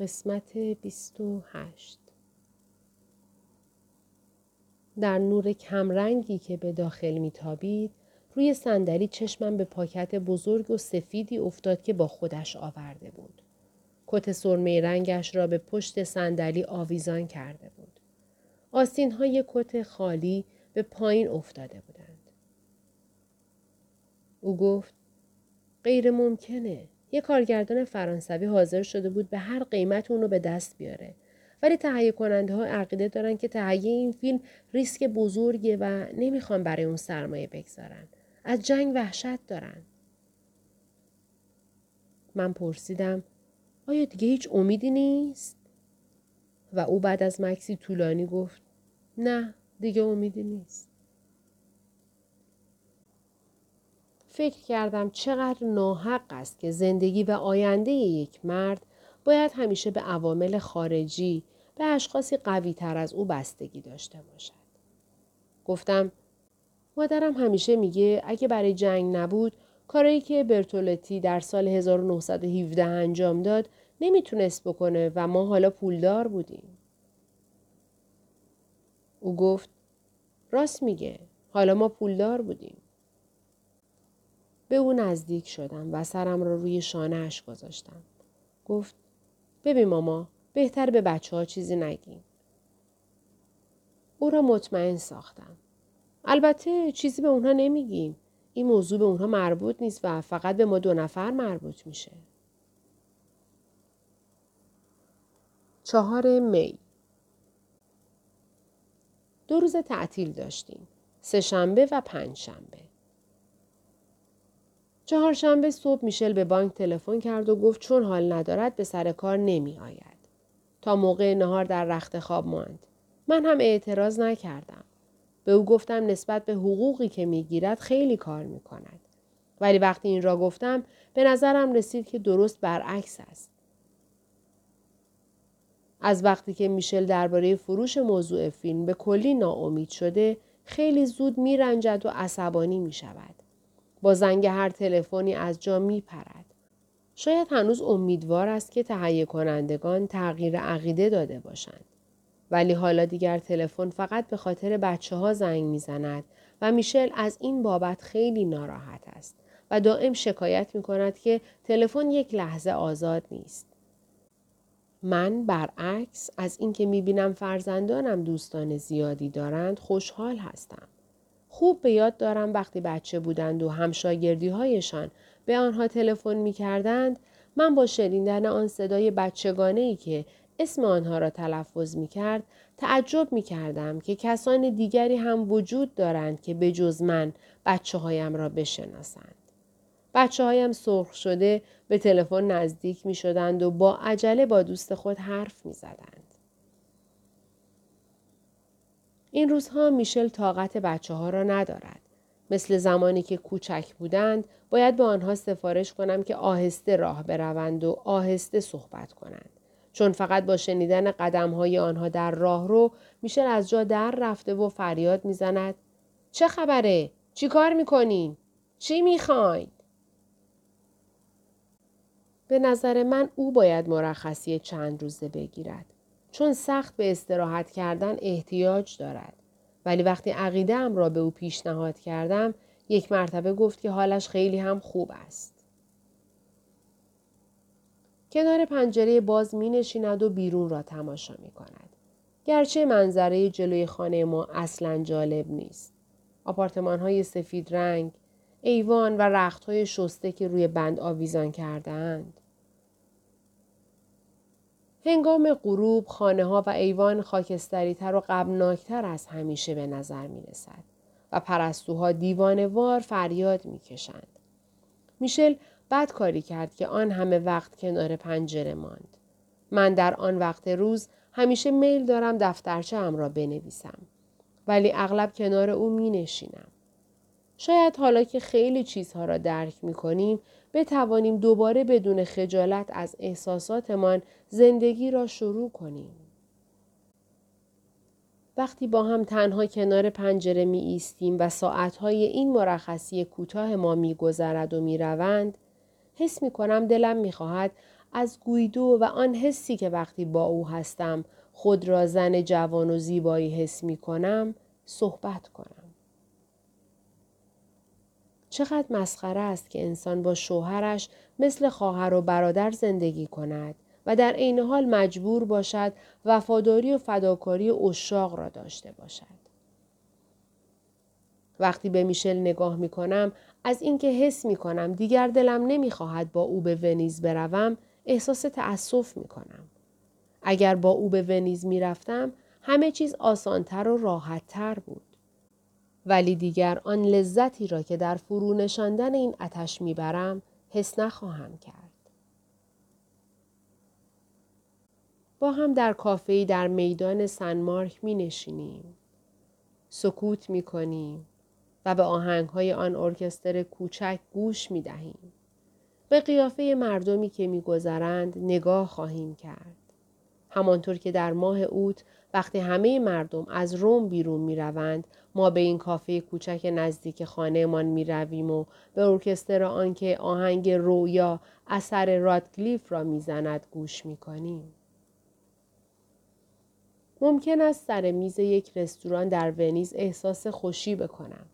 قسمت 28 در نور کمرنگی که به داخل میتابید روی صندلی چشمم به پاکت بزرگ و سفیدی افتاد که با خودش آورده بود. کت سرمه رنگش را به پشت صندلی آویزان کرده بود. آستین های کت خالی به پایین افتاده بودند. او گفت غیر ممکنه. یه کارگردان فرانسوی حاضر شده بود به هر قیمت اون رو به دست بیاره. ولی تهیه کننده ها عقیده دارن که تهیه این فیلم ریسک بزرگه و نمی‌خوان برای اون سرمایه بگذارن. از جنگ وحشت دارن. من پرسیدم آیا دیگه هیچ امیدی نیست؟ و او بعد از مکسی طولانی گفت نه دیگه امیدی نیست. فکر کردم چقدر ناحق است که زندگی و آینده یک مرد باید همیشه به عوامل خارجی به اشخاصی قوی تر از او بستگی داشته باشد. گفتم مادرم همیشه میگه اگه برای جنگ نبود کارایی که برتولتی در سال 1917 انجام داد نمی‌تونست بکنه و ما حالا پولدار بودیم. او گفت راست میگه حالا ما پولدار بودیم. به او نزدیک شدم و سرم را روی شانهاش گذاشتم. گفت ببین ماما بهتر به بچه ها چیزی نگیم. او را مطمئن ساختم. البته چیزی به اونها نمیگیم. این موضوع به اونها مربوط نیست و فقط به ما دو نفر مربوط میشه. چهار می دو روز تعطیل داشتیم. سه شنبه و پنج شنبه. چهارشنبه صبح میشل به بانک تلفن کرد و گفت چون حال ندارد به سر کار نمی آید. تا موقع نهار در رخت خواب ماند. من هم اعتراض نکردم. به او گفتم نسبت به حقوقی که می‌گیرد خیلی کار می کند. ولی وقتی این را گفتم به نظرم رسید که درست برعکس است. از وقتی که میشل درباره فروش موضوع فیلم به کلی ناامید شده خیلی زود میرنجد و عصبانی می شود. با زنگ هر تلفنی از جا می پرد. شاید هنوز امیدوار است که تهیه کنندگان تغییر عقیده داده باشند. ولی حالا دیگر تلفن فقط به خاطر بچه ها زنگ می‌زند و میشل از این بابت خیلی ناراحت است و دائم شکایت می کند که تلفن یک لحظه آزاد نیست. من برعکس از اینکه می‌بینم فرزندانم دوستان زیادی دارند خوشحال هستم. خوب به یاد دارم وقتی بچه بودند و همشاگردی هایشان به آنها تلفن می کردند من با شنیدن آن صدای بچگانه ای که اسم آنها را تلفظ می کرد تعجب می کردم که کسان دیگری هم وجود دارند که به جز من بچه هایم را بشناسند. بچه هایم سرخ شده به تلفن نزدیک می شدند و با عجله با دوست خود حرف می زدند. این روزها میشل طاقت بچه ها را ندارد. مثل زمانی که کوچک بودند باید به آنها سفارش کنم که آهسته راه بروند و آهسته صحبت کنند. چون فقط با شنیدن قدم های آنها در راه رو میشل از جا در رفته و فریاد می‌زند چه خبره؟ چی کار می‌کنین؟ چی می‌خواین؟ به نظر من او باید مرخصی چند روزه بگیرد. چون سخت به استراحت کردن احتیاج دارد. ولی وقتی عقیده را به او پیشنهاد کردم یک مرتبه گفت که حالش خیلی هم خوب است. کنار پنجره باز می نشیند و بیرون را تماشا می کند. گرچه منظره جلوی خانه ما اصلا جالب نیست. آپارتمان های سفید رنگ، ایوان و رخت های شسته که روی بند آویزان کردهاند. هنگام غروب خانه ها و ایوان خاکستری تر و غمناکتر از همیشه به نظر می رسد و پرستوها دیوانوار فریاد می کشند. میشل بد کاری کرد که آن همه وقت کنار پنجره ماند. من در آن وقت روز همیشه میل دارم دفترچه هم را بنویسم. ولی اغلب کنار او می نشینم. شاید حالا که خیلی چیزها را درک می کنیم بتوانیم دوباره بدون خجالت از احساساتمان زندگی را شروع کنیم. وقتی با هم تنها کنار پنجره می ایستیم و ساعتهای این مرخصی کوتاه ما می گذرد و می روند، حس می کنم دلم می خواهد از گویدو و آن حسی که وقتی با او هستم خود را زن جوان و زیبایی حس می کنم صحبت کنم. چقدر مسخره است که انسان با شوهرش مثل خواهر و برادر زندگی کند و در عین حال مجبور باشد وفاداری و فداکاری اشاق را داشته باشد. وقتی به میشل نگاه می کنم از اینکه حس می کنم دیگر دلم نمی خواهد با او به ونیز بروم احساس تأسف می کنم. اگر با او به ونیز می رفتم همه چیز آسانتر و راحتتر بود. ولی دیگر آن لذتی را که در فرو نشاندن این اتش می‌برم حس نخواهم کرد. با هم در کافه در میدان سن مارک می نشینیم. سکوت می کنیم و به آهنگ های آن ارکستر کوچک گوش می دهیم. به قیافه مردمی که می گذرند نگاه خواهیم کرد. همانطور که در ماه اوت وقتی همه مردم از روم بیرون می روند ما به این کافه کوچک نزدیک خانهمان می رویم و به ارکستر آنکه آهنگ رویا اثر رادکلیف را می‌زند گوش می کنیم. ممکن است سر میز یک رستوران در ونیز احساس خوشی بکنم.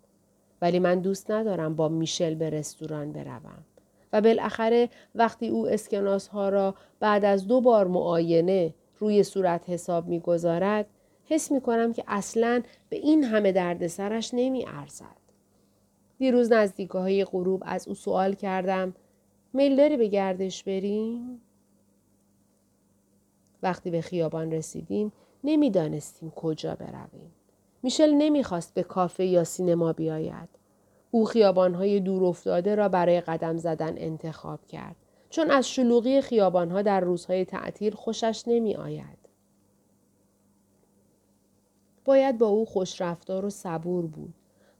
ولی من دوست ندارم با میشل به رستوران بروم. و بالاخره وقتی او اسکناس ها را بعد از دو بار معاینه روی صورت حساب می‌گذارد حس می کنم که اصلا به این همه دردسرش نمی ارزد. دیروز نزدیک های غروب از او سوال کردم میل داری به گردش بریم؟ وقتی به خیابان رسیدیم نمی‌دانستیم کجا برویم. میشل نمی‌خواست به کافه یا سینما بیاید. او خیابانهای دور افتاده را برای قدم زدن انتخاب کرد. چون از شلوغی خیابانها در روزهای تعطیل خوشش نمی آید. باید با او خوش رفتار و صبور بود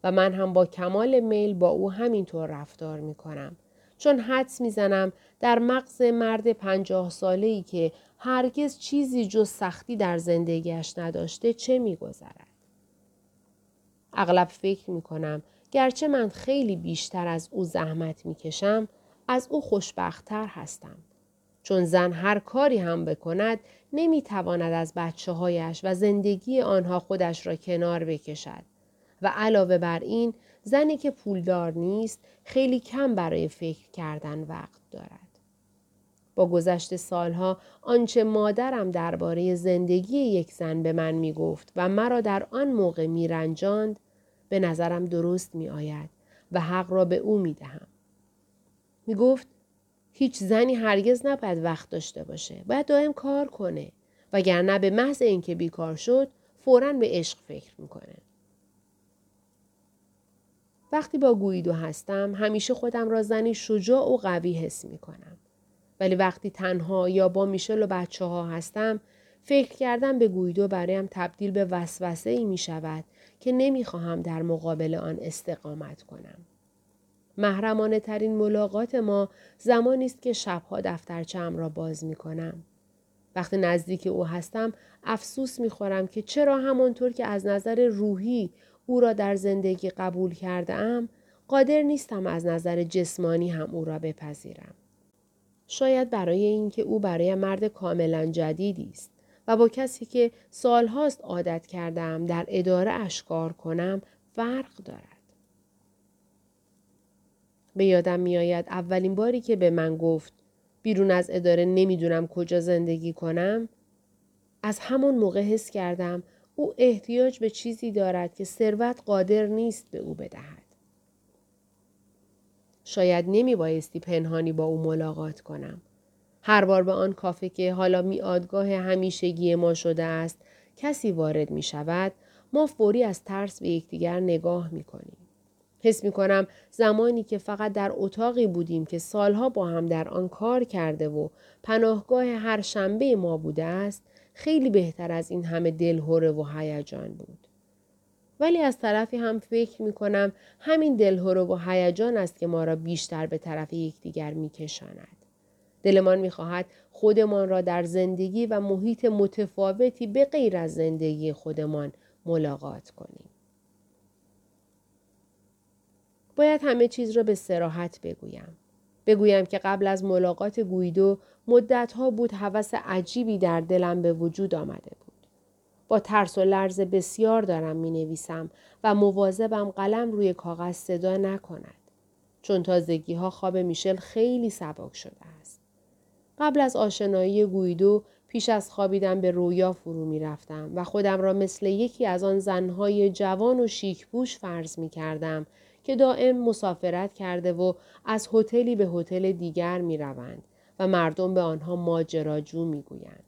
و من هم با کمال میل با او همینطور رفتار می کنم. چون حدس می‌زنم در مغز مرد پنجاه ساله ای که هرگز چیزی جز سختی در زندگیش نداشته چه میگذرد. اغلب فکر می کنم گرچه من خیلی بیشتر از او زحمت می کشم از او خوشبختتر هستم. چون زن هر کاری هم بکند نمی تواند از بچه هایش و زندگی آنها خودش را کنار بکشد و علاوه بر این زنی که پولدار نیست خیلی کم برای فکر کردن وقت دارد. با گذشت سالها آنچه مادرم درباره زندگی یک زن به من می گفت و مرا در آن موقع می رنجاند به نظرم درست می آید و حق را به او می دهم. می گفت هیچ زنی هرگز نباید وقت داشته باشه. باید دائم کار کنه. وگرنه به محض اینکه بیکار شد فورا به عشق فکر می‌کنه. وقتی با گویدو هستم همیشه خودم را زنی شجاع و قوی حس می کنم. ولی وقتی تنها یا با میشل و بچه ها هستم فکر کردم به گویدو برایم تبدیل به وسوسه ای می شود که نمی خواهم در مقابل آن استقامت کنم. محرمانه ترین ملاقات ما زمانی است که شبها دفترچم را باز می کنم. وقتی نزدیک او هستم افسوس می خورم که چرا همانطور که از نظر روحی او را در زندگی قبول کرده ام قادر نیستم از نظر جسمانی هم او را بپذیرم. شاید برای اینکه او برای مرد کاملا جدیدی است و با کسی که سالهاست عادت کردم در اداره اشکار کنم فرق دارد. به یادم میآید اولین باری که به من گفت بیرون از اداره نمی‌دونم کجا زندگی کنم از همون موقع حس کردم او احتیاج به چیزی دارد که ثروت قادر نیست به او بدهد. شاید نمی بایستی پنهانی با او ملاقات کنم. هر بار به آن کافه که حالا میادگاه همیشگی ما شده است کسی وارد می شود ما فوری از ترس به یکدیگر نگاه می کنیم. حس می کنم زمانی که فقط در اتاقی بودیم که سالها با هم در آن کار کرده و پناهگاه هر شنبه ما بوده است خیلی بهتر از این همه دلهوره و هیجان بود. ولی از طرفی هم فکر می کنم همین دلهوره و هیجان است که ما را بیشتر به طرف یکدیگر می کشاند. دلمان می خواهد خودمان را در زندگی و محیط متفاوتی به غیر از زندگی خودمان ملاقات کنیم. باید همه چیز را به سراحت بگویم. بگویم که قبل از ملاقات گویدو مدتها بود هوس عجیبی در دلم به وجود آمده بود. با ترس و لرز بسیار دارم می نویسم و مواظبم قلم روی کاغذ صدا نکند. چون تازگی ها خواب میشل خیلی سبک شده است. قبل از آشنایی گویدو پیش از خوابیدن به رویا فرو می رفتم و خودم را مثل یکی از آن زنهای جوان و شیکبوش فرض می کردم که دائم مسافرت کرده و از هتلی به هتل دیگر می روند و مردم به آنها ماجراجو می گویند.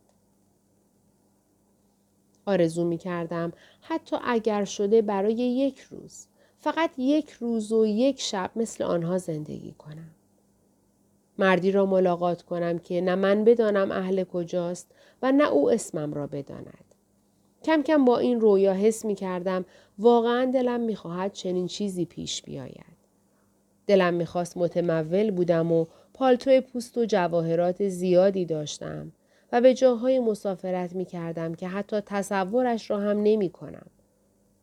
آرزو می کردم حتی اگر شده برای یک روز فقط یک روز و یک شب مثل آنها زندگی کنم. مردی را ملاقات کنم که نه من بدانم اهل کجاست و نه او اسمم را بداند. کم کم با این رویا حس می کردم واقعا دلم می خواهد چنین چیزی پیش بیاید. دلم می خواست متمول بودم و پالتو پوست و جواهرات زیادی داشتم و به جاهای مسافرت می کردم که حتی تصورش را هم نمی کنم.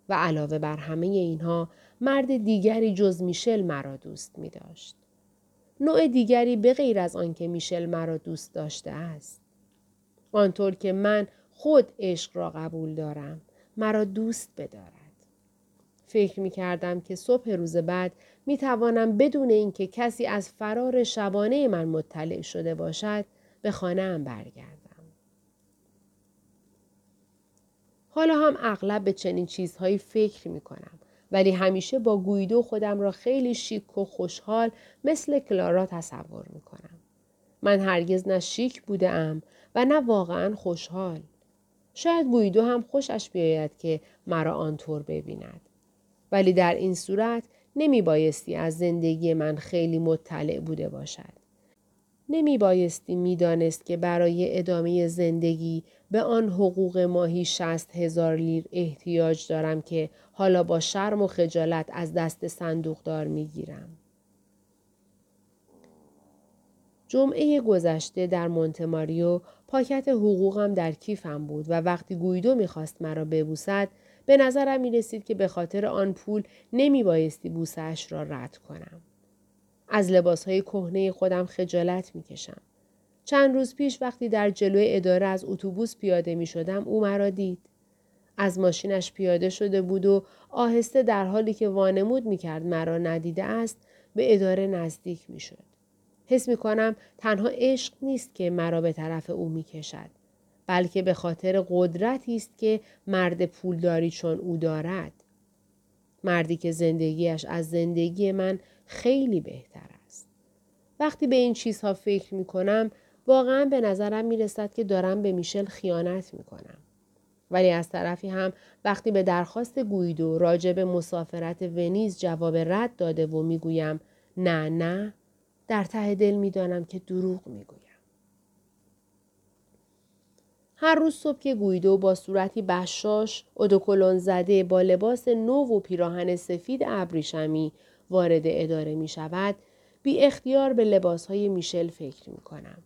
و علاوه بر همه اینها مرد دیگری جز میشل مرا دوست می داشت. نوع دیگری به غیر از آنکه میشل مرا دوست داشته است. آنطور که من خود عشق را قبول دارم مرا دوست بدارد. فکر می کردم که صبح روز بعد می توانم بدون اینکه کسی از فرار شبانه من مطلع شده باشد به خانه هم برگردم. حالا هم اغلب به چنین چیزهایی فکر می کنم. ولی همیشه با گویدو خودم را خیلی شیک و خوشحال مثل کلارا تصور می کنم. من هرگز نه شیک بودم و نه واقعا خوشحال. شاید گویدو هم خوشش بیاید که مرا آنطور ببیند. ولی در این صورت نمی بایستی از زندگی من خیلی مطلع بوده باشد. نمی بایستی می دانست که برای ادامه زندگی به آن حقوق ماهی شست هزار لیر احتیاج دارم که حالا با شرم و خجالت از دست صندوقدار می گیرم. جمعه گذشته در مونتماریو پاکت حقوقم در کیفم بود و وقتی گویدو می‌خواست مرا ببوسد به نظرم می رسید که به خاطر آن پول نمی بایستی بوسش را رد کنم. از لباسهای کهنه خودم خجالت می کشم. چند روز پیش وقتی در جلوی اداره از اتوبوس پیاده می شدم او مرا دید. از ماشینش پیاده شده بود و آهسته در حالی که وانمود می کرد مرا ندیده است به اداره نزدیک می. حس می کنم تنها عشق نیست که مرا به طرف او می کشد. بلکه به خاطر قدرتی است که مرد پولداری چون او دارد. مردی که زندگیش از زندگی من خیلی بهتر است. وقتی به این چیزها فکر می کنم واقعا به نظرم می رسد که دارم به میشل خیانت می کنم. ولی از طرفی هم وقتی به درخواست گویدو راجع مسافرت ونیز جواب رد داده و می‌گویم نه نه در ته دل می‌دانم که دروغ می‌گویم. هر روز صبح که گویدو با صورتی بشاش ادوکلون زده با لباس نو و پیراهن سفید ابریشمی وارد اداره می شود بی اختیار به لباس های میشل فکر می کنم.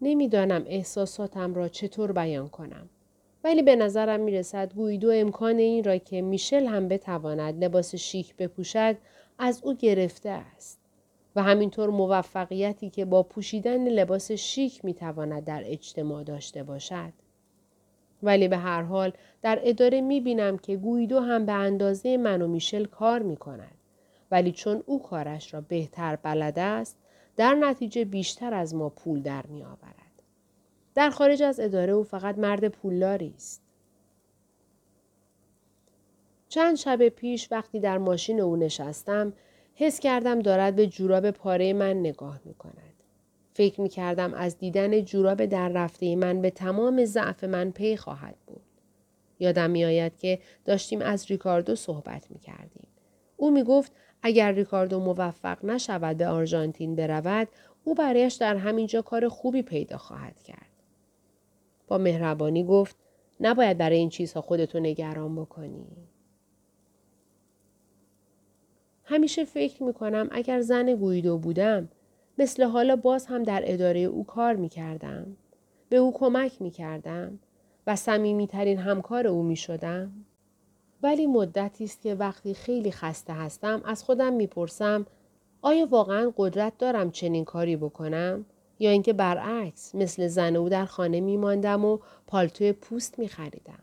نمی‌دانم احساساتم را چطور بیان کنم. ولی به نظرم می رسد گویدو امکان این را که میشل هم بتواند لباس شیک بپوشد از او گرفته است. و همینطور موفقیتی که با پوشیدن لباس شیک می تواند در اجتماع داشته باشد. ولی به هر حال در اداره می بینم که گویدو هم به اندازه من و میشل کار می کند. ولی چون او کارش را بهتر بلد است در نتیجه بیشتر از ما پول در می آورد. در خارج از اداره او فقط مرد پولداری است. چند شب پیش وقتی در ماشین او نشستم حس کردم دارد به جوراب پاره من نگاه می کند. فکر می کردم از دیدن جوراب در رفته من به تمام ضعف من پی خواهد بود. یادم می آید که داشتیم از ریکاردو صحبت می کردیم. او می گفت اگر ریکاردو موفق نشود به آرژانتین برود او برایش در همینجا کار خوبی پیدا خواهد کرد. با مهربانی گفت نباید برای این چیزها خودتو نگران بکنی. همیشه فکر می کنم اگر زن گویدو بودم مثل حالا باز هم در اداره او کار می کردم. به او کمک می کردم و ترین همکار او می شدم. ولی مدتی است که وقتی خیلی خسته هستم از خودم می‌پرسم آیا واقعا قدرت دارم چنین کاری بکنم؟ یا اینکه برعکس مثل زن او در خانه می ماندم و پالتو پوست می خریدم.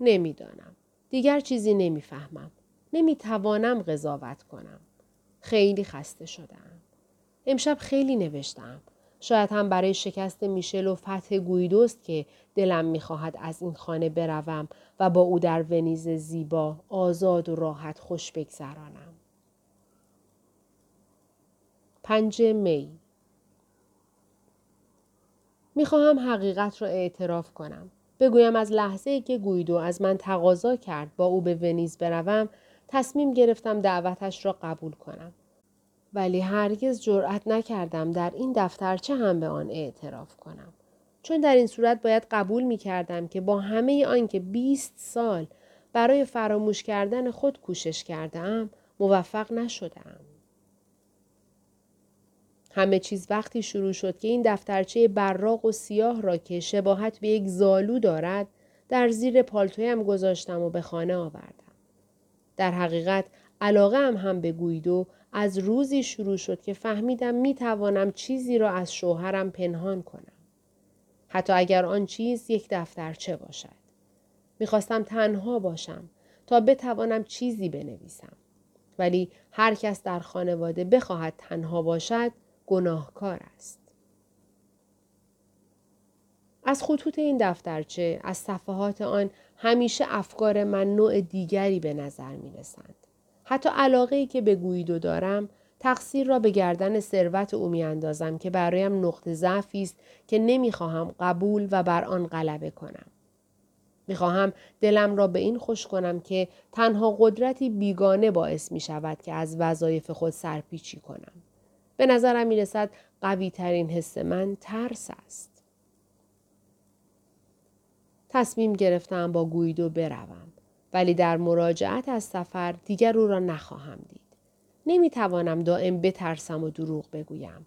نمی‌دانم. دیگر چیزی نمی‌فهمم. نمی‌توانم قضاوت کنم. خیلی خسته شدم. امشب خیلی نوشتم. شاید هم برای شکست میشل و فتح گویدوست که دلم می‌خواهد از این خانه بروم و با او در ونیز زیبا آزاد و راحت خوش بگذرانم. پنج می می‌خواهم حقیقت را اعتراف کنم. بگویم از لحظه ای که گویدو از من تقاضا کرد با او به ونیز بروم تصمیم گرفتم دعوتش را قبول کنم. ولی هرگز جرأت نکردم در این دفترچه هم به آن اعتراف کنم. چون در این صورت باید قبول می کردم که با همه آن که 20 سال برای فراموش کردن خود کوشش کردم موفق نشدم. همه چیز وقتی شروع شد که این دفترچه براق و سیاه را که شباهت به یک زالو دارد در زیر پالتویم گذاشتم و به خانه آوردم. در حقیقت علاقه هم هم به گویدو از روزی شروع شد که فهمیدم می توانم چیزی را از شوهرم پنهان کنم. حتی اگر آن چیز یک دفترچه باشد. می‌خواستم تنها باشم تا بتوانم چیزی بنویسم. ولی هر کس در خانواده بخواهد تنها باشد گناهکار است. از خطوط این دفترچه از صفحات آن همیشه افکار من نوع دیگری به نظر می رسند. حتی علاقه ای که به گویدو دارم تقصیر را به گردن ثروت او میاندازم که برایم نقطه ضعفی است که نمی‌خواهم قبول و بر آن غلبه کنم می‌خواهم دلم را به این خوش کنم که تنها قدرتی بیگانه باعث می شود که از وظایف خود سرپیچی کنم به نظرم می رسد قوی ترین حس من ترس است تصمیم گرفتم با گویدو بروم ولی در مراجعت از سفر دیگر او را نخواهم دید. نمی توانم دائم بترسم و دروغ بگویم.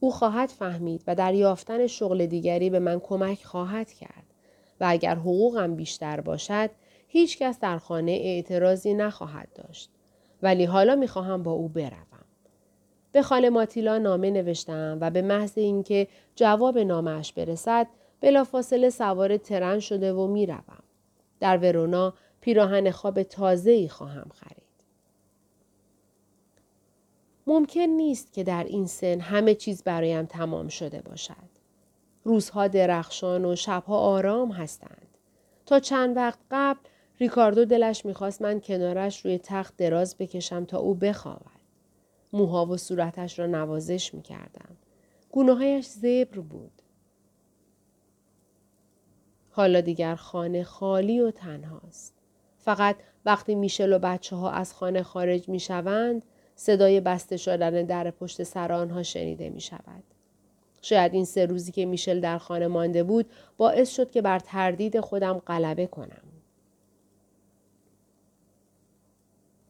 او خواهد فهمید و در یافتن شغل دیگری به من کمک خواهد کرد و اگر حقوقم بیشتر باشد هیچ کس در خانه اعتراضی نخواهد داشت. ولی حالا می خواهم با او بروم. به خاله ماتیلا نامه نوشتم و به محض اینکه جواب نامش برسد بلافاصله سوار ترن شده و می‌روم. در ورونا پیراهن خواب تازه ای خواهم خرید. ممکن نیست که در این سن همه چیز برایم تمام شده باشد. روزها درخشان و شبها آرام هستند. تا چند وقت قبل ریکاردو دلش می‌خواست من کنارش روی تخت دراز بکشم تا او بخوابد. موها و صورتش را نوازش می‌کردم. گونههایش زبر بود. حالا دیگر خانه خالی و تنهاست. فقط وقتی میشل و بچه ها از خانه خارج می شوند صدای بسته شدن در پشت سر آنها شنیده می شود. شاید این سه روزی که میشل در خانه مانده بود باعث شد که بر تردید خودم غلبه کنم.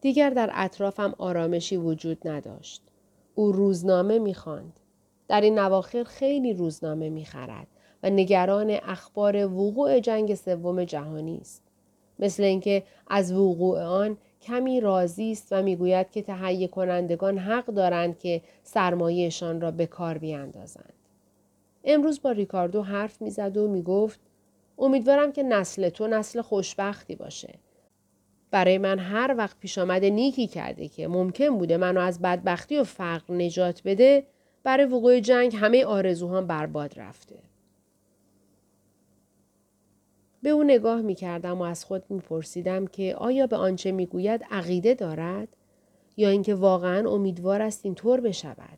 دیگر در اطرافم آرامشی وجود نداشت. او روزنامه می‌خواند. در این نواخر خیلی روزنامه می‌خرد و نگران اخبار وقوع جنگ سوم جهانی است. مثل اینکه از وقوع آن کمی راضی است و می‌گوید که تهیه کنندگان حق دارند که سرمایهشان را به کار بیاندازند. امروز با ریکاردو حرف می‌زد و می‌گفت امیدوارم که نسل تو نسل خوشبختی باشه. برای من هر وقت پیش آمده نیکی کرده که ممکن بوده منو از بدبختی و فقر نجات بده برای وقوع جنگ همه آرزوهام برباد رفته. به او نگاه می کردم و از خود می پرسیدم که آیا به آنچه می گوید عقیده دارد یا اینکه واقعا امیدوار است اینطور بشود.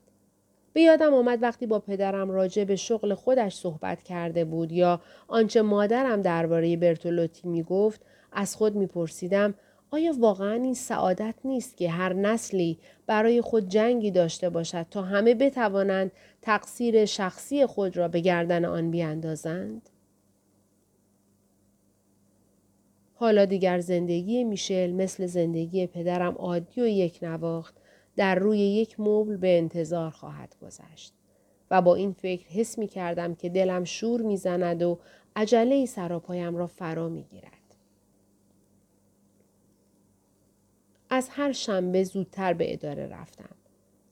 به یادم آمد وقتی با پدرم راجع به شغل خودش صحبت کرده بود یا آنچه مادرم درباره برتولوتی می گفت از خود می پرسیدم آیا واقعا این سعادت نیست که هر نسلی برای خود جنگی داشته باشد تا همه بتوانند تقصیر شخصی خود را به گردن آن بیاندازند؟ حالا دیگر زندگی میشل مثل زندگی پدرم عادی و یک نواخت در روی یک مبل به انتظار خواهد گذشت. و با این فکر حس می کردم که دلم شور می زند و عجله سراپایم را فرا می گیرد. از هر شنبه زودتر به اداره رفتم.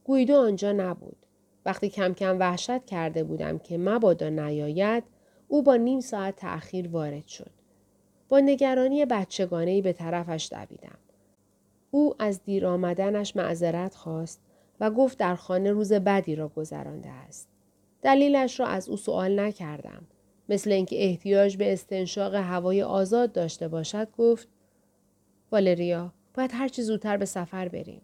گویدو آنجا نبود. وقتی کم کم وحشت کرده بودم که مبادا نیاید او با نیم ساعت تأخیر وارد شد. با نگرانی بچگانهی به طرفش دویدم. او از دیر آمدنش معذرت خواست و گفت در خانه روز بدی را گذرانده است. دلیلش را از او سوال نکردم. مثل اینکه احتیاج به استنشاق هوای آزاد داشته باشد گفت والریا باید هر چی زودتر به سفر بریم.